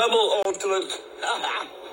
rebel outlook.